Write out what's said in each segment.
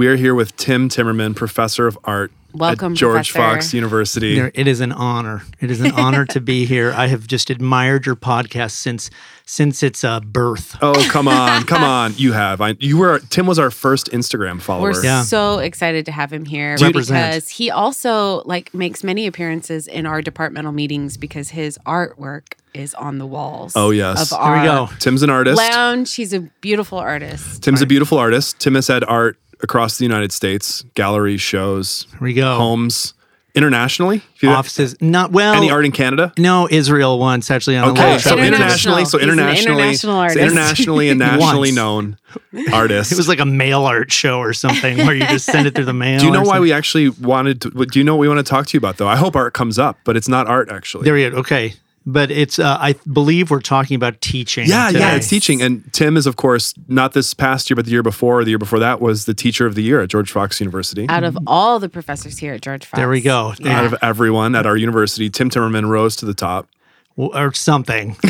We are here with Tim Timmerman, professor of art Welcome, at George Professor. Fox University. There- It is an honor. It is an honor to be here. I have just admired your podcast since since its uh, birth. Oh, come on, come on! You have. I, you were. Tim was our first Instagram follower. We're Yeah. so excited to have him here Do you- Represent. because he also like makes many appearances in our departmental meetings because his artwork is on the walls. Oh, yes. of Here our we go. Tim's an artist. lounge. He's a beautiful artist. Tim's a beautiful artist. Tim has had art across the United States, galleries, shows, Here we go. homes, internationally. If you- Offices, not well. Any art in Canada? No, Israel once actually on Okay, little so trip. internationally, so He's an internationally, international so internationally and nationally known artist. It was like a mail art show or something where you just send it through the mail. Do you know why something. we actually wanted to? Do you know what we want to talk to you about though? I hope art comes up, but it's not art actually. There we go. Okay, but it's. Uh, I believe we're talking about teaching. yeah, today. yeah, it's teaching. And Tim is, of course, not this past year, but the year before, or the year before that was the teacher of the year at George Fox University. Out of all the professors here at George Fox, There we go. Out of everyone at our university, Tim Timmerman rose to the top. or something.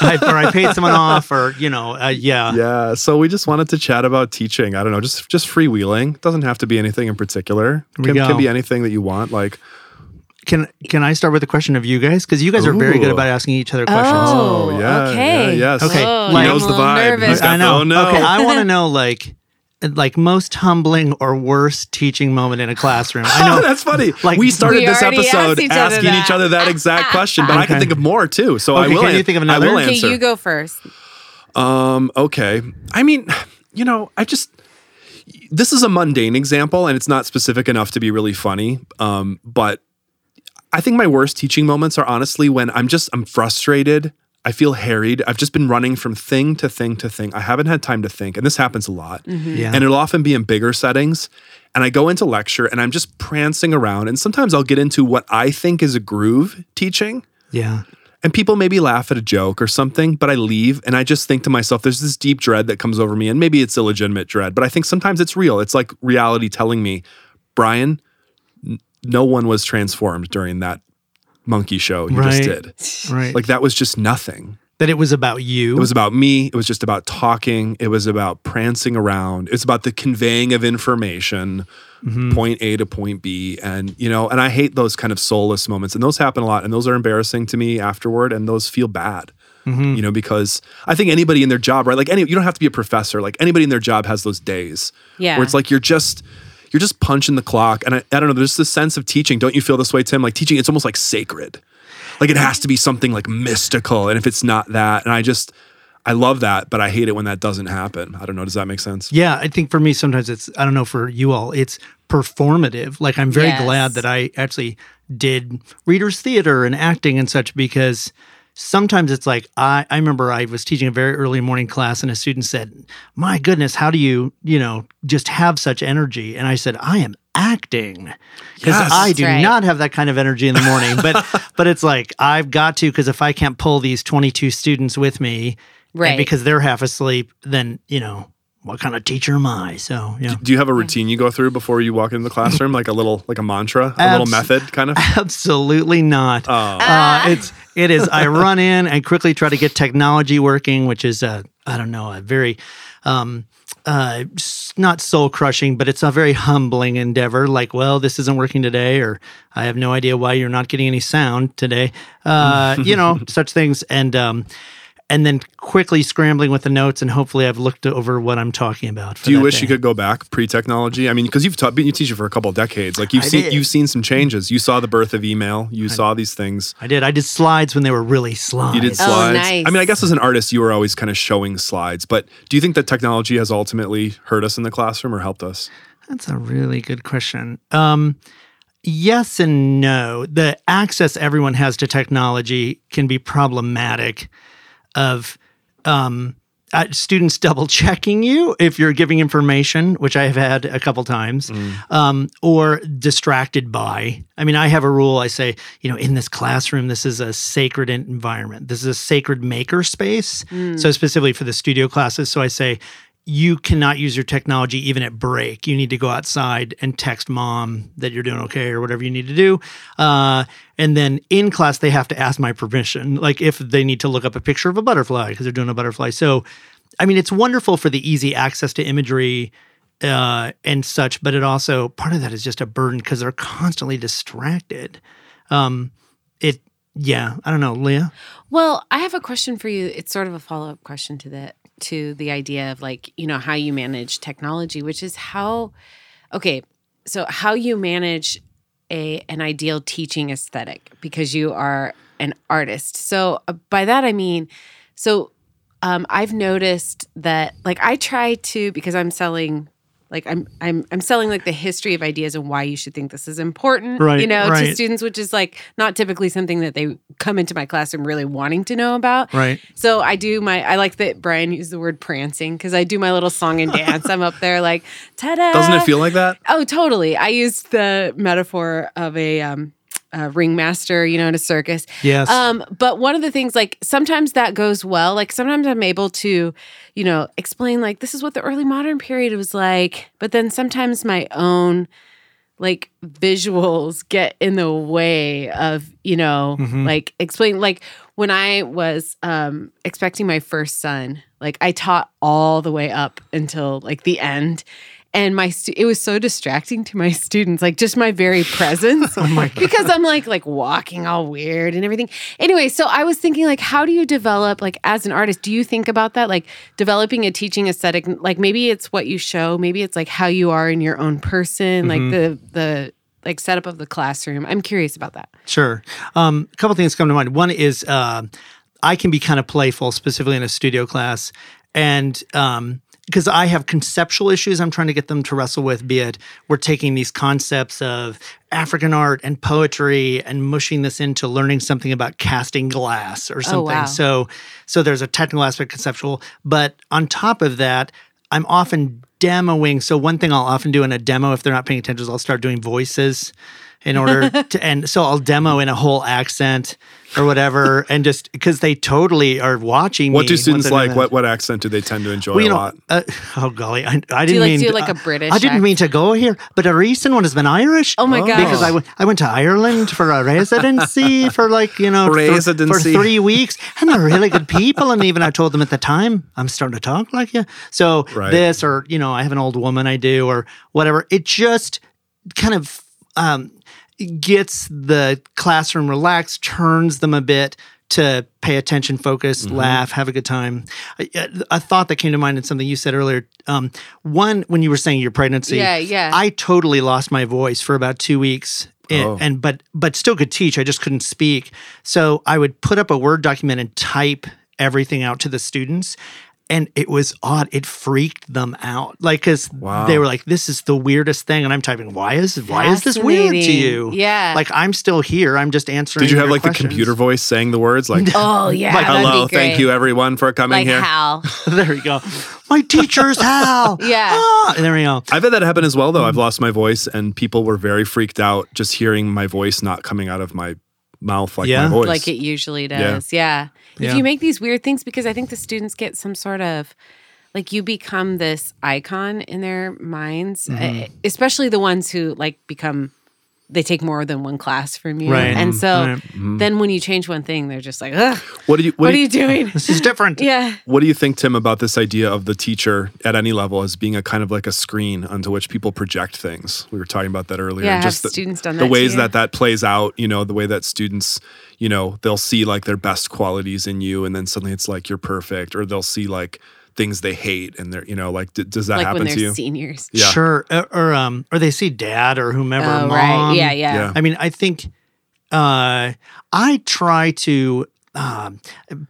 I, or I paid someone off, or you know, uh, yeah. Yeah, so we just wanted to chat about teaching. I don't know, just just freewheeling. Doesn't have to be anything in particular. we Can, can be anything that you want. Like, Can can I start with a question of you guys? Because you guys are very good about asking each other questions. Oh, oh yeah, okay. yeah, yes. Okay, Oh, he knows the vibe. nervous. He's got I know. The, oh no. Okay, I want to know like like most humbling or worst teaching moment in a classroom. I know. That's funny. Like- we started We this episode asked each asking that. each other that exact question, but I can think of more too. So I will. can you think of I will another? Okay, you go first. Um. Okay. I mean, you know, I just this is a mundane example, and it's not specific enough to be really funny. Um. But I think my worst teaching moments are honestly when I'm just I'm frustrated. I feel harried. I've just been running from thing to thing to thing. I haven't had time to think, and this happens a lot. Mm-hmm. Yeah. And it'll often be in bigger settings. And I go into lecture, and I'm just prancing around. And sometimes I'll get into what I think is a groove teaching. yeah. And people maybe laugh at a joke or something, but I leave and I just think to myself, there's this deep dread that comes over me. And maybe it's illegitimate dread, but I think sometimes it's real. It's like reality telling me, Brian, n- no one was transformed during that monkey show you Right. just did. Right. Like that was just nothing. that it was about you. It was about me. It was just about talking. It was about prancing around. It's about the conveying of information, Mm-hmm. point A to point B. And, you know, and I hate those kind of soulless moments. And those happen a lot. And those are embarrassing to me afterward. And those feel bad, Mm-hmm. you know, because I think anybody in their job, right? Like any, you don't have to be a professor. Like anybody in their job has those days Yeah. where it's like you're just, you're just punching the clock. And I, I don't know, there's this sense of teaching. Don't you feel this way, Tim? Like teaching, it's almost like sacred. Like it has to be something like mystical. And if it's not that, and I just, I love that, but I hate it when that doesn't happen. I don't know. Does that make sense? Yeah, I think for me sometimes it's I don't know for you all it's performative. Like I'm very Yes. glad that I actually did readers theater and acting and such because sometimes it's like I I remember I was teaching a very early morning class and a student said, "My goodness, how do you, you know, just have such energy?" And I said, "I am acting." Cuz Yes. I do right. not have that kind of energy in the morning, but but it's like I've got to cuz if I can't pull these 22 students with me and Right. because they're half asleep, then, you know, what kind of teacher am I? So, yeah. Do you have a routine you go through before you walk into the classroom? Like a little, like a mantra, a little method kind of? Absolutely not. Oh, Uh, it's it is. I run in and quickly try to get technology working, which is a I don't know a very um, uh, not soul crushing, but it's a very humbling endeavor. Like, well, this isn't working today, or I have no idea why you're not getting any sound today. Uh, you know, such things, and um, and then quickly scrambling with the notes, and hopefully I've looked over what I'm talking about. For Do you wish day. you could go back pre-technology? I mean, because you've taught, been you teaching for a couple of decades. Like you've I seen, did. you've seen some changes. You saw the birth of email. You saw these things. I did. I did slides when they were really slides. You did Oh, slides. nice. I mean, I guess as an artist, you were always kind of showing slides. But do you think that technology has ultimately hurt us in the classroom or helped us? That's a really good question. Um, yes and no. The access everyone has to technology can be problematic. Of um, uh, students double checking you if you're giving information, which I have had a couple times, um, or distracted by. I mean, I have a rule. I say, you know, in this classroom, this is a sacred environment. This is a sacred maker space. So specifically for the studio classes, so I say. You cannot use your technology even at break. You need to go outside and text mom that you're doing okay or whatever you need to do. Uh, and then in class, they have to ask my permission, like if they need to look up a picture of a butterfly because they're doing a butterfly. So, I mean, it's wonderful for the easy access to imagery uh, and such. But it also part of that is just a burden because they're constantly distracted. Um, it, yeah, I don't know, Leah. Well, I have a question for you. It's sort of a follow up question to that to the idea of like you know how you manage technology, which is how okay, so how you manage a an ideal teaching aesthetic because you are an artist. So uh, by that I mean, so um, I've noticed that like I try to because I'm selling like I'm I'm I'm selling like the history of ideas and why you should think this is important, Right, you know, to students, which is like not typically something that they come into my classroom really wanting to know about. Right. So I do my I like that Brian used the word prancing because I do my little song and dance. I'm up there like ta-da. Doesn't it feel like that? Oh, totally. I used the metaphor of a um a ringmaster, you know, in a circus. Yes. Um, but one of the things, like sometimes that goes well. Like sometimes I'm able to, you know, explain like this is what the early modern period was like. But then sometimes my own like visuals get in the way of, you know, like explain like when I was um expecting my first son, like I taught all the way up until like the end. And my stu- it was so distracting to my students, like just my very presence, because I'm like like walking all weird and everything. Anyway, so I was thinking like, how do you develop like as an artist? Do you think about that, like developing a teaching aesthetic? Like maybe it's what you show, maybe it's like how you are in your own person, like the the like setup of the classroom. I'm curious about that. Sure. Um, a couple things come to mind. One is uh, I can be kind of playful, specifically in a studio class, and because I have conceptual issues, I'm trying to get them to wrestle with. Be it we're taking these concepts of African art and poetry and mushing this into learning something about casting glass or oh, something. wow. So, so there's a technical aspect, conceptual, but on top of that, I'm often demoing. So one thing I'll often do in a demo, if they're not paying attention, is I'll start doing voices in order to, and so I'll demo in a whole accent or whatever, and just because they totally are watching. What me do students like? What what accent do they tend to enjoy Well, you a know, lot? uh, oh golly, I, I didn't you like mean do to- like a I- British? I didn't mean to go here, but a recent one has been Irish. Oh my god Because I went, I went to Ireland for a residency for like you know th- Residency. for three weeks, and they're really good people. And even I told them at the time, I'm starting to talk like you. So Right. this, or you know, I have an old woman I do, or whatever. It just kind of um, gets the classroom relaxed, turns them a bit to pay attention, focus, Mm-hmm. laugh, have a good time. A, a thought that came to mind and something you said earlier. Um, one, when you were saying your pregnancy, Yeah, yeah. I totally lost my voice for about two weeks. And, Oh. and but but still could teach. I just couldn't speak. So I would put up a word document and type everything out to the students. And it was odd. It freaked them out. Like, cause Wow. they were like, this is the weirdest thing. And I'm typing, why is why is this weird to you? Yeah. Like I'm still here. I'm just answering. Did you have your like questions. the computer voice saying the words like Oh yeah, that'd "Hello, thank you everyone for coming Like here"? Hal. there we go. My teacher's Hal. Yeah. Ah, there we go. I've had that happen as well, though. Mm. I've lost my voice, and people were very freaked out just hearing my voice not coming out of my mouth like Yeah. my voice. like it usually does. Yeah. If Yeah. you make these weird things, because I think the students get some sort of like you become this icon in their minds, Mm-hmm. especially the ones who like become they take more than one class from you, Right. and so Right. then when you change one thing, they're just like, Ugh, what do you what, what, do are you, you doing? This is different. yeah. what do you think, Tim, about this idea of the teacher at any level as being a kind of like a screen onto which people project things? We were talking about that earlier. Yeah, and have just the, students done the that to ways you? that that plays out. You know, the way that students, you know, they'll see like their best qualities in you, and then suddenly it's like you're perfect, or they'll see like things they hate, and they're you know like d- does that Like happen when to they're you? seniors. Yeah. Sure. Or, or um or they see dad or whomever. Oh, mom. right. Yeah, yeah. Yeah. I mean, I think uh I try to um,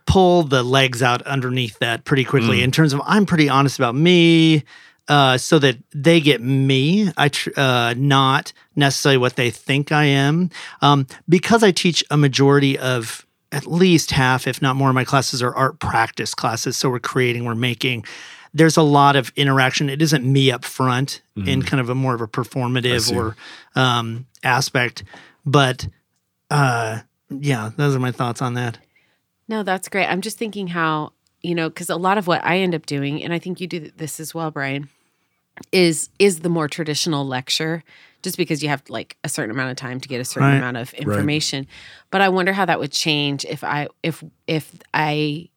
pull the legs out underneath that pretty quickly in terms of I'm pretty honest about me uh, so that they get me, I tr- uh, not necessarily what they think I am. Um, because I teach a majority of at least half, if not more, of my classes are art practice classes. So we're creating, we're making. There's a lot of interaction. It isn't me up front in kind of a more of a performative or um, aspect, but uh, yeah, those are my thoughts on that. No, that's great. I'm just thinking how, you know, because a lot of what I end up doing, and I think you do this as well, Brian, is is the more traditional lecture, just because you have like a certain amount of time to get a certain Right. amount of information. But I wonder how that would change if I if if I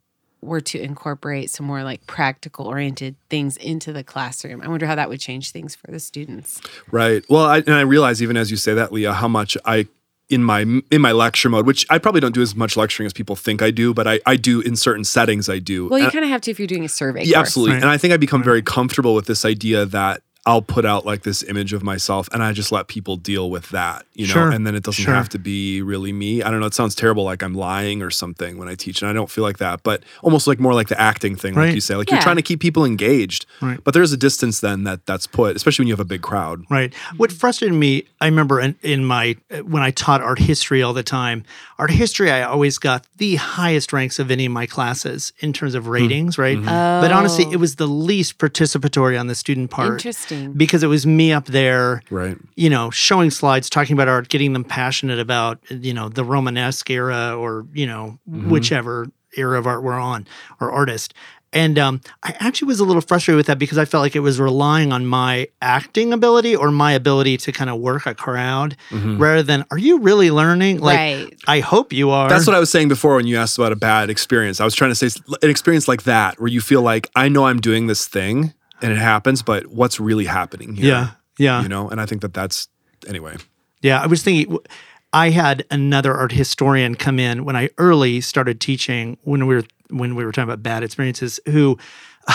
were to incorporate some more like practical oriented things into the classroom. I wonder how that would change things for the students. Right. Well, I, and I realize even as you say that, Leah, how much I in my in my lecture mode, which I probably don't do as much lecturing as people think I do, but I, I do in certain settings. I do. Well, you uh, kind of have to if you're doing a survey. yeah, course. absolutely. Right. And I think I become very comfortable with this idea that I'll put out like this image of myself and I just let people deal with that, you know, Sure. and then it doesn't Sure. have to be really me. I don't know. It sounds terrible like I'm lying or something when I teach, and I don't feel like that, but almost like more like the acting thing, like you say, like Yeah. you're trying to keep people engaged, Right. but there's a distance then that that's put, especially when you have a big crowd. Right. What frustrated me, I remember in, in my when I taught art history all the time. Art history, I always got the highest ranks of any of my classes in terms of hmm. ratings, right? Mm-hmm. Oh. But honestly, Oh. it was the least participatory on the student part Interesting. Because it was me up there, Right. you know, showing slides, talking about art, getting them passionate about, you know, the Romanesque era or you know whichever era of art we're on or artist. And um, I actually was a little frustrated with that because I felt like it was relying on my acting ability or my ability to kind of work a crowd rather than, are you really learning? Like, Right. I hope you are. That's what I was saying before when you asked about a bad experience. I was trying to say an experience like that where you feel like I know I'm doing this thing and it happens, but what's really happening here? Yeah. Yeah. You know, and I think that that's anyway. Yeah, I was thinking. I had another art historian come in when I early started teaching when we were when we were talking about bad experiences. Who,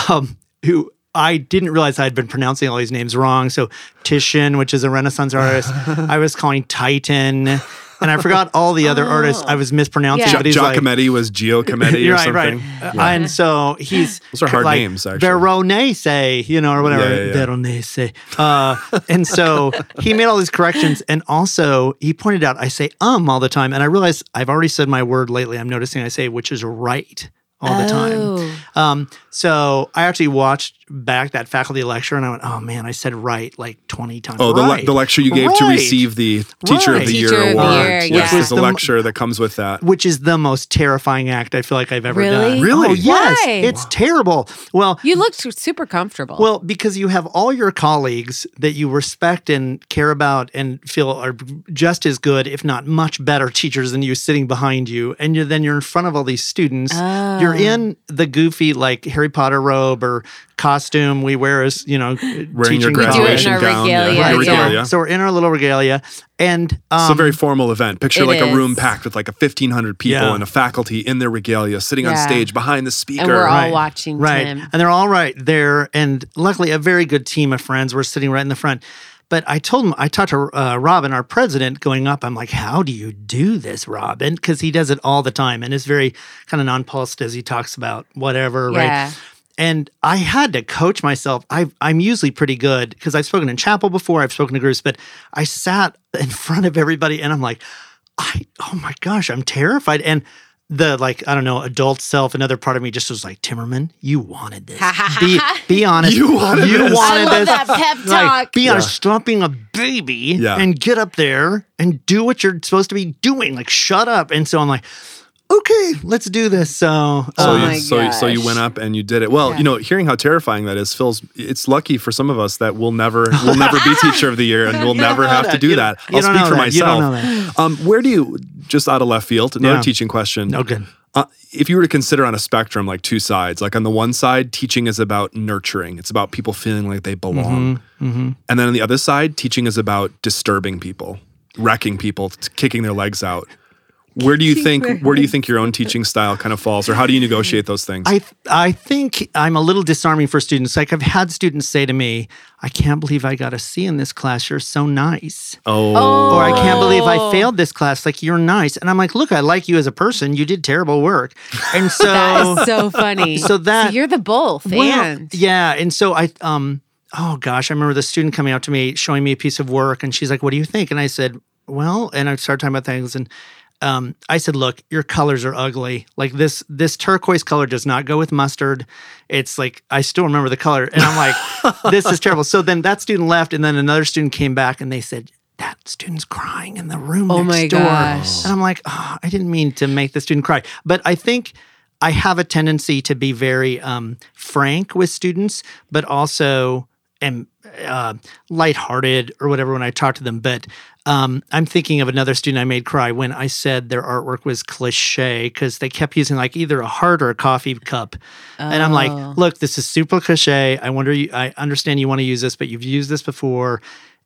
um, who I didn't realize I'd been pronouncing all these names wrong. So Titian, which is a Renaissance artist, I was calling Titan, and I forgot all the other artists I was mispronouncing. Yeah. Jo- But he's like, was Giacometti You're or right, something. right. Uh, and so he's Those are hard like, names, actually. Veronese, you know, or whatever. Yeah, yeah, yeah. Veronese. Uh, and so he made all these corrections. And also he pointed out, I say um all the time. And I realize I've already said my word lately. I'm noticing I say, which is right all the time. Oh. Um, so I actually watched back that faculty lecture and I went, oh man, I said right like 20 times. Oh, the, le- right. the lecture you gave to receive the Teacher of Right. the Year Teacher of the award. Year, Yes, yeah. there's a The lecture that comes with that. Which is the most terrifying act I feel like I've ever Really? done. Really? Oh, yes. Why? It's terrible. Well, You looked super comfortable. Well, because you have all your colleagues that you respect and care about and feel are just as good, if not much better teachers than you sitting behind you. And you're, then you're in front of all these students. You're Oh. in the goofy, like Harry Potter robe or costume we wear as, you know, Wearing your teaching do it in graduation our gown. regalia, yeah, your yeah. regalia. So we're in our little regalia. And um, It's a very formal event. Picture It like a room packed with like a 1,500 people Yeah. and a faculty in their regalia sitting on stage behind the speaker. and we're all Right. watching right. Tim. And they're all right there. And luckily, a very good team of friends were sitting right in the front. But I told him, I talked to uh, Robin, our president, going up. I'm like, how do you do this, Robin? Because he does it all the time and is very kind of nonplussed as he talks about whatever, Yeah. right? And I had to coach myself. i I'm usually pretty good because I've spoken in chapel before, I've spoken to groups, but I sat in front of everybody and I'm like, I, oh my gosh, I'm terrified. And the like, I don't know, adult self, another part of me just was like, Timmerman, you wanted this. be, be honest. You wanted you this. wanted I love this. that pep Like, talk. be Yeah. honest, stop being a baby Yeah. and get up there and do what you're supposed to be doing. Like, shut up. And so I'm like, okay, let's do this. So, So, Oh uh, you, so, so you went up and you did it. Well, Yeah. you know, hearing how terrifying that is, feels it's lucky for some of us that we'll never we'll never be teacher of the year and we'll never know have to do You that. you I'll don't speak know for that. You don't myself. know Um, where do you just out of left field, another Yeah. teaching question. no good. Uh, if you were to consider on a spectrum like two sides, like on the one side, teaching is about nurturing. It's about people feeling like they belong. Mm-hmm. And then on the other side, teaching is about disturbing people, wrecking people, t- kicking their legs out. Where do you think where do you think your own teaching style kind of falls or how do you negotiate those things? I I think I'm a little disarming for students. Like I've had students say to me, "I can't believe I got a C in this class. You're so nice." oh. Or I can't believe I Oh. failed this class. Like you're nice. And I'm like, "Look, I like you as a person. You did terrible work." And so That is so funny. So that- you're the both. Well, and yeah, and so I um oh gosh, I remember the student coming up to me showing me a piece of work and she's like, "What do you think?" And I said, "Well," and I started talking about things and um, I said, "Look, your colors are ugly. Like this this turquoise color does not go with mustard. It's like I still remember the color, and I'm like, this is terrible." So then that student left, and then another student came back, and they said, "That student's crying in the room Oh next my door." gosh. And I'm like, oh, I didn't mean to make the student cry. But I think I have a tendency to be very um, frank with students, but also am uh, lighthearted or whatever when I talk to them. But um, I'm thinking of another student I made cry when I said their artwork was cliche because they kept using like either a heart or a coffee cup, and I'm Oh. like, look, this is super cliche. I wonder, you, I understand you want to use this, but you've used this before,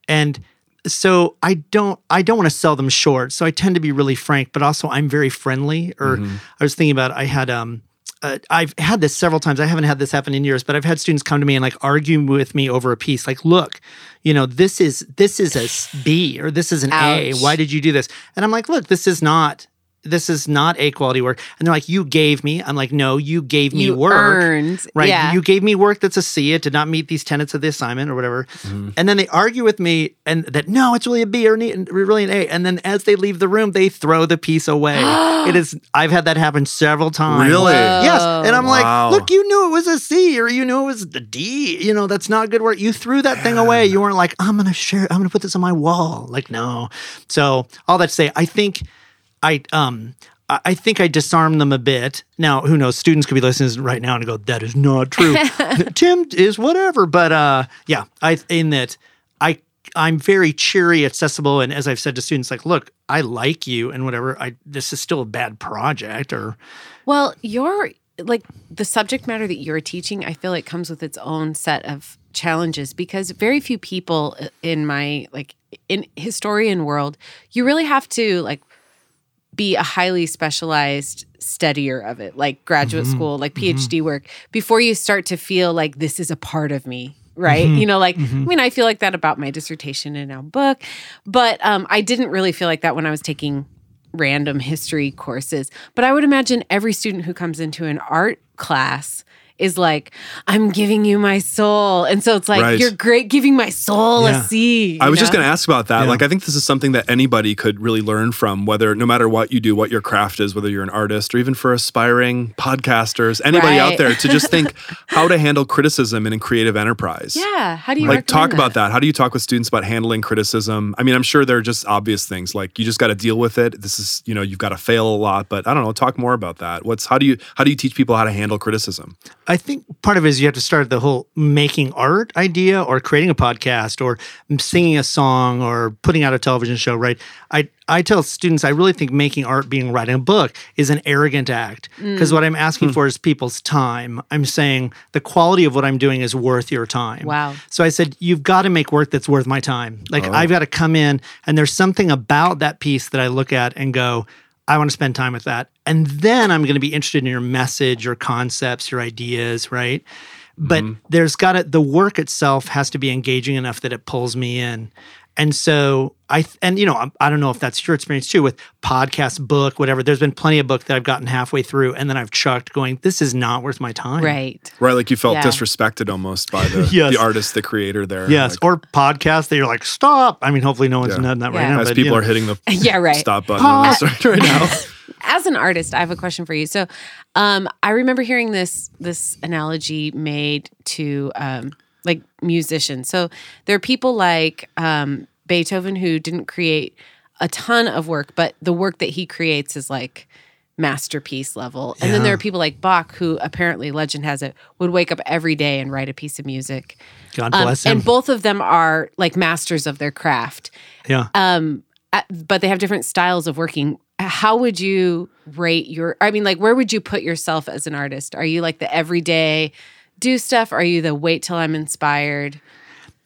and so I don't I don't want to sell them short. So I tend to be really frank, but also I'm very friendly. Or I was thinking about I had um uh, I've had this several times. I haven't had this happen in years, but I've had students come to me and like argue with me over a piece. Like, look, you know, this is this is a B or this is an A. Why did you do this? And I'm like, look, this is not this is not A quality work. And they're like, you gave me. I'm like, no, you gave me you work. earned. Right. Yeah. You gave me work that's a C. It did not meet these tenets of the assignment or whatever. Mm-hmm. And then they argue with me and that no, it's really a B or an E, really an A. And then as they leave the room, they throw the piece away. it is I've had that happen several times. Really? Yes. And I'm Wow. like, look, you knew it was a C or you knew it was a D. You know, that's not good work. You threw that thing away. You weren't like, I'm gonna share, I'm gonna put this on my wall. Like, no. So all that to say, I think I um I think I disarm them a bit. Now, who knows? Students could be listening right now and go, "That is not true." Tim is whatever, but uh, yeah, I in that I I'm very cheery, accessible, and as I've said to students, like, look, I like you and whatever. I this is still a bad project, or Well, your like the subject matter that you're teaching, I feel like comes with its own set of challenges because very few people in my like in historian world, you really have to like be a highly specialized studier of it, like graduate mm-hmm. school, like mm-hmm. PhD work, before you start to feel like this is a part of me. Right. Mm-hmm. You know, like, I mean, I feel like that about my dissertation and now book, but um, I didn't really feel like that when I was taking random history courses. But I would imagine every student who comes into an art class is like, I'm giving you my soul. And so it's like, Right. you're great giving my soul Yeah. a C. I you was just going to ask about that. Yeah. Like, I think this is something that anybody could really learn from, whether no matter what you do, what your craft is, whether you're an artist or even for aspiring podcasters, anybody out there to just think how to handle criticism in a creative enterprise. Yeah. How do you Like, talk recommend about that. How do you talk with students about handling criticism? I mean, I'm sure there are just obvious things like you just got to deal with it. This is, you know, you've got to fail a lot, but I don't know. Talk more about that. What's how do you how do you teach people how to handle criticism? I think part of it is you have to start the whole making art idea or creating a podcast or singing a song or putting out a television show, right? I, I tell students I really think making art, being writing a book, is an arrogant act. Mm. Because what I'm asking hmm. for is people's time. I'm saying the quality of what I'm doing is worth your time. Wow. So I said, you've got to make work that's worth my time. Like oh. I've got to come in and there's something about that piece that I look at and go, I want to spend time with that. And then I'm going to be interested in your message, your concepts, your ideas, right? But mm-hmm. there's got to, the work itself has to be engaging enough that it pulls me in. And so I, and you know, I, I don't know if that's your experience too with podcast, book, whatever. There's been plenty of book that I've gotten halfway through and then I've chucked going, this is not worth my time. Right. Right, like you felt Yeah. disrespected almost by the, Yes. the artist, the creator there. Yes. Like, or podcast that you're like, stop. I mean, hopefully no one's Yeah. done that right now. as but, people you know. are hitting the Yeah, right. stop button on this right, right now. as an artist, I have a question for you. So, um, I remember hearing this this analogy made to um, like musicians. So there are people like um, Beethoven who didn't create a ton of work, but the work that he creates is like masterpiece level. And then there are people like Bach who apparently legend has it would wake up every day and write a piece of music. God Um, bless him. and both of them are like masters of their craft yeah. um but they have different styles of working how would you rate your i mean like where would you put yourself as an artist are you like the everyday do stuff are you the wait till i'm inspired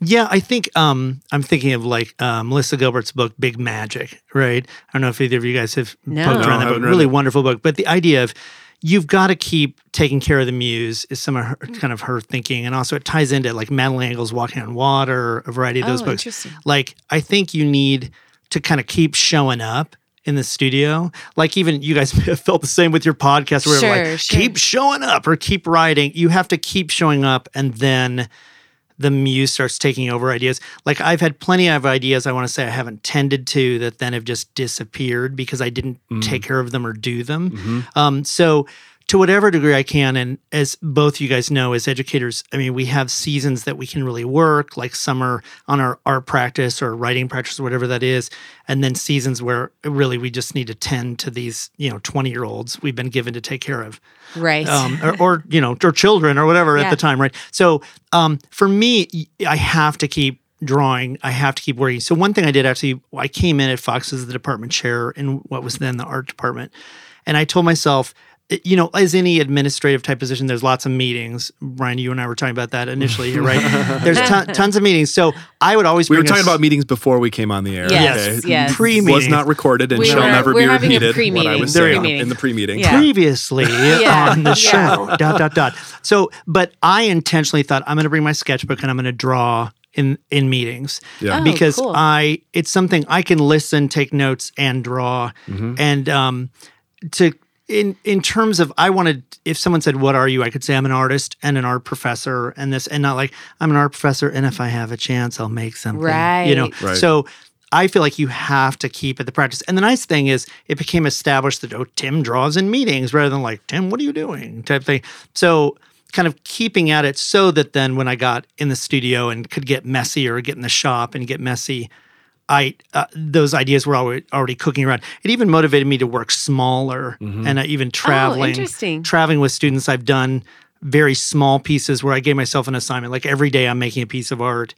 Yeah, I think um, I'm thinking of like uh, Melissa Gilbert's book, Big Magic, right? I don't know if either of you guys have No. poked No, around that book. Really it. wonderful book. But the idea of you've got to keep taking care of the muse is some of her kind of her thinking. And also it ties into like Madeleine L'Engle's Walking on Water, a variety of those Oh, books. interesting. Like I think you need to kind of keep showing up in the studio. Like even you guys felt the same with your podcast where Sure, like sure. keep showing up or keep writing. You have to keep showing up and then the muse starts taking over ideas. Like I've had plenty of ideas I want to say I haven't tended to that then have just disappeared because I didn't take care of them or do them. Um, so to whatever degree I can. And as both you guys know, as educators, I mean, we have seasons that we can really work, like summer on our art practice or writing practice or whatever that is. And then seasons where really we just need to tend to these, you know, 20 year olds we've been given to take care of Right. um, or, or you know, or children or whatever at the time, right? So um, for me, I have to keep drawing. I have to keep working. So one thing I did actually, I came in at Fox as the department chair in what was then the art department, and I told myself. It- You know, as any administrative type position, there's lots of meetings. Brian, you and I were talking about that initially, here, right? There's ton, tons of meetings. So I would always We were bring a talking s- about meetings before we came on the air. Yes, okay? yes. Pre-meeting. Was not recorded and We shall were- never we're be having a repeated. What I was There saying in the pre-meeting. Yeah. previously Yeah. on the Yeah. show. dot dot dot. So, but I intentionally thought I'm going to bring my sketchbook and I'm going to draw in in meetings Yeah. Oh, because cool. I it's something I can listen, take notes, and draw. Mm-hmm. And um, to in in terms of I wanted if someone said what are you? I could say I'm an artist and an art professor and this and not like I'm an art professor and if I have a chance I'll make something right you know? Right. Right. so I feel like you have to keep at the practice. And the nice thing is it became established that oh Tim draws in meetings rather than like Tim what are you doing? type thing. So kind of keeping at it so that then when I got in the studio and could get messy or get in the shop and get messy I uh, those ideas were already, already cooking around. It even motivated me to work smaller and uh, even traveling. Oh, interesting. Traveling with students, I've done very small pieces where I gave myself an assignment. Like every day, I'm making a piece of art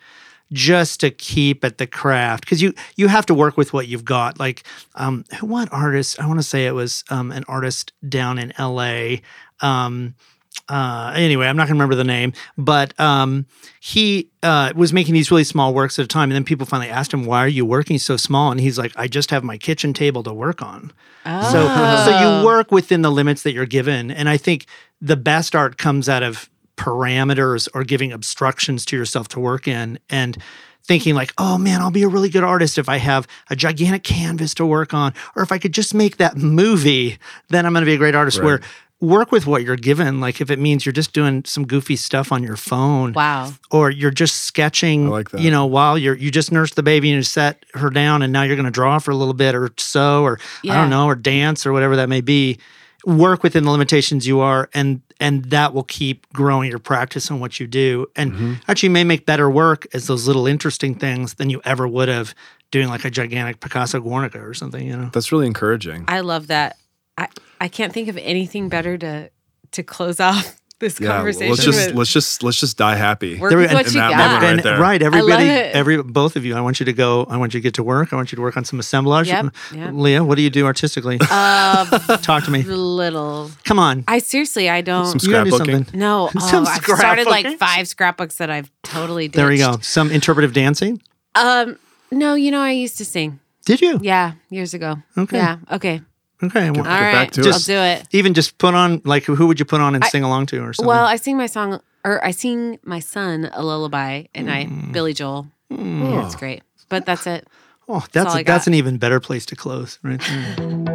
just to keep at the craft because you you have to work with what you've got. Like um, what artist? I want to say it was um, an artist down in L.A. Um, uh, anyway, I'm not going to remember the name, but um, he uh, was making these really small works at a time. And then people finally asked him, Why are you working so small? And he's like, I just have my kitchen table to work on. Oh. So, so you work within the limits that you're given. And I think the best art comes out of parameters or giving obstructions to yourself to work in and thinking like, oh man, I'll be a really good artist if I have a gigantic canvas to work on, or if I could just make that movie, then I'm going to be a great artist. Right. Where work with what you're given. Like if it means you're just doing some goofy stuff on your phone, Wow. or you're just sketching, I like that. you know, while you're you just nursed the baby and you set her down, and now you're going to draw for a little bit, or sew, or I don't know, or dance, or whatever that may be. Work within the limitations you are, and and that will keep growing your practice on what you do, and Mm-hmm. actually may make better work as those little interesting things than you ever would have doing like a gigantic Picasso Guernica or something. You know, That's really encouraging. I love that. I I can't think of anything better to to close off this Yeah, conversation let's just with. let's just let's just die happy. Work There we- with what and you that got. moment right there. right, everybody, every both of you. I want you to go. I want you to get to work. I want you to work on some assemblage. Yep, yep. Leah, what do you do artistically? Uh, Talk to me. little. Come on. I seriously, I don't. Some You gotta do something. no, oh, Some I've started like five scrapbooks that I've totally. Ditched. There you go. Some interpretive dancing. Um, no, you know, I used to sing. Did you? Yeah, years ago. Okay. Yeah. Okay. Okay. well, All right. back to it. I'll do it. even just put on like who would you put on and I- sing along to or something? Well, I sing my song, or I sing my son a lullaby, and I Mm. Billy Joel. Yeah, it's great. But that's it. oh, that's all a, I that's got. an even better place to close right there.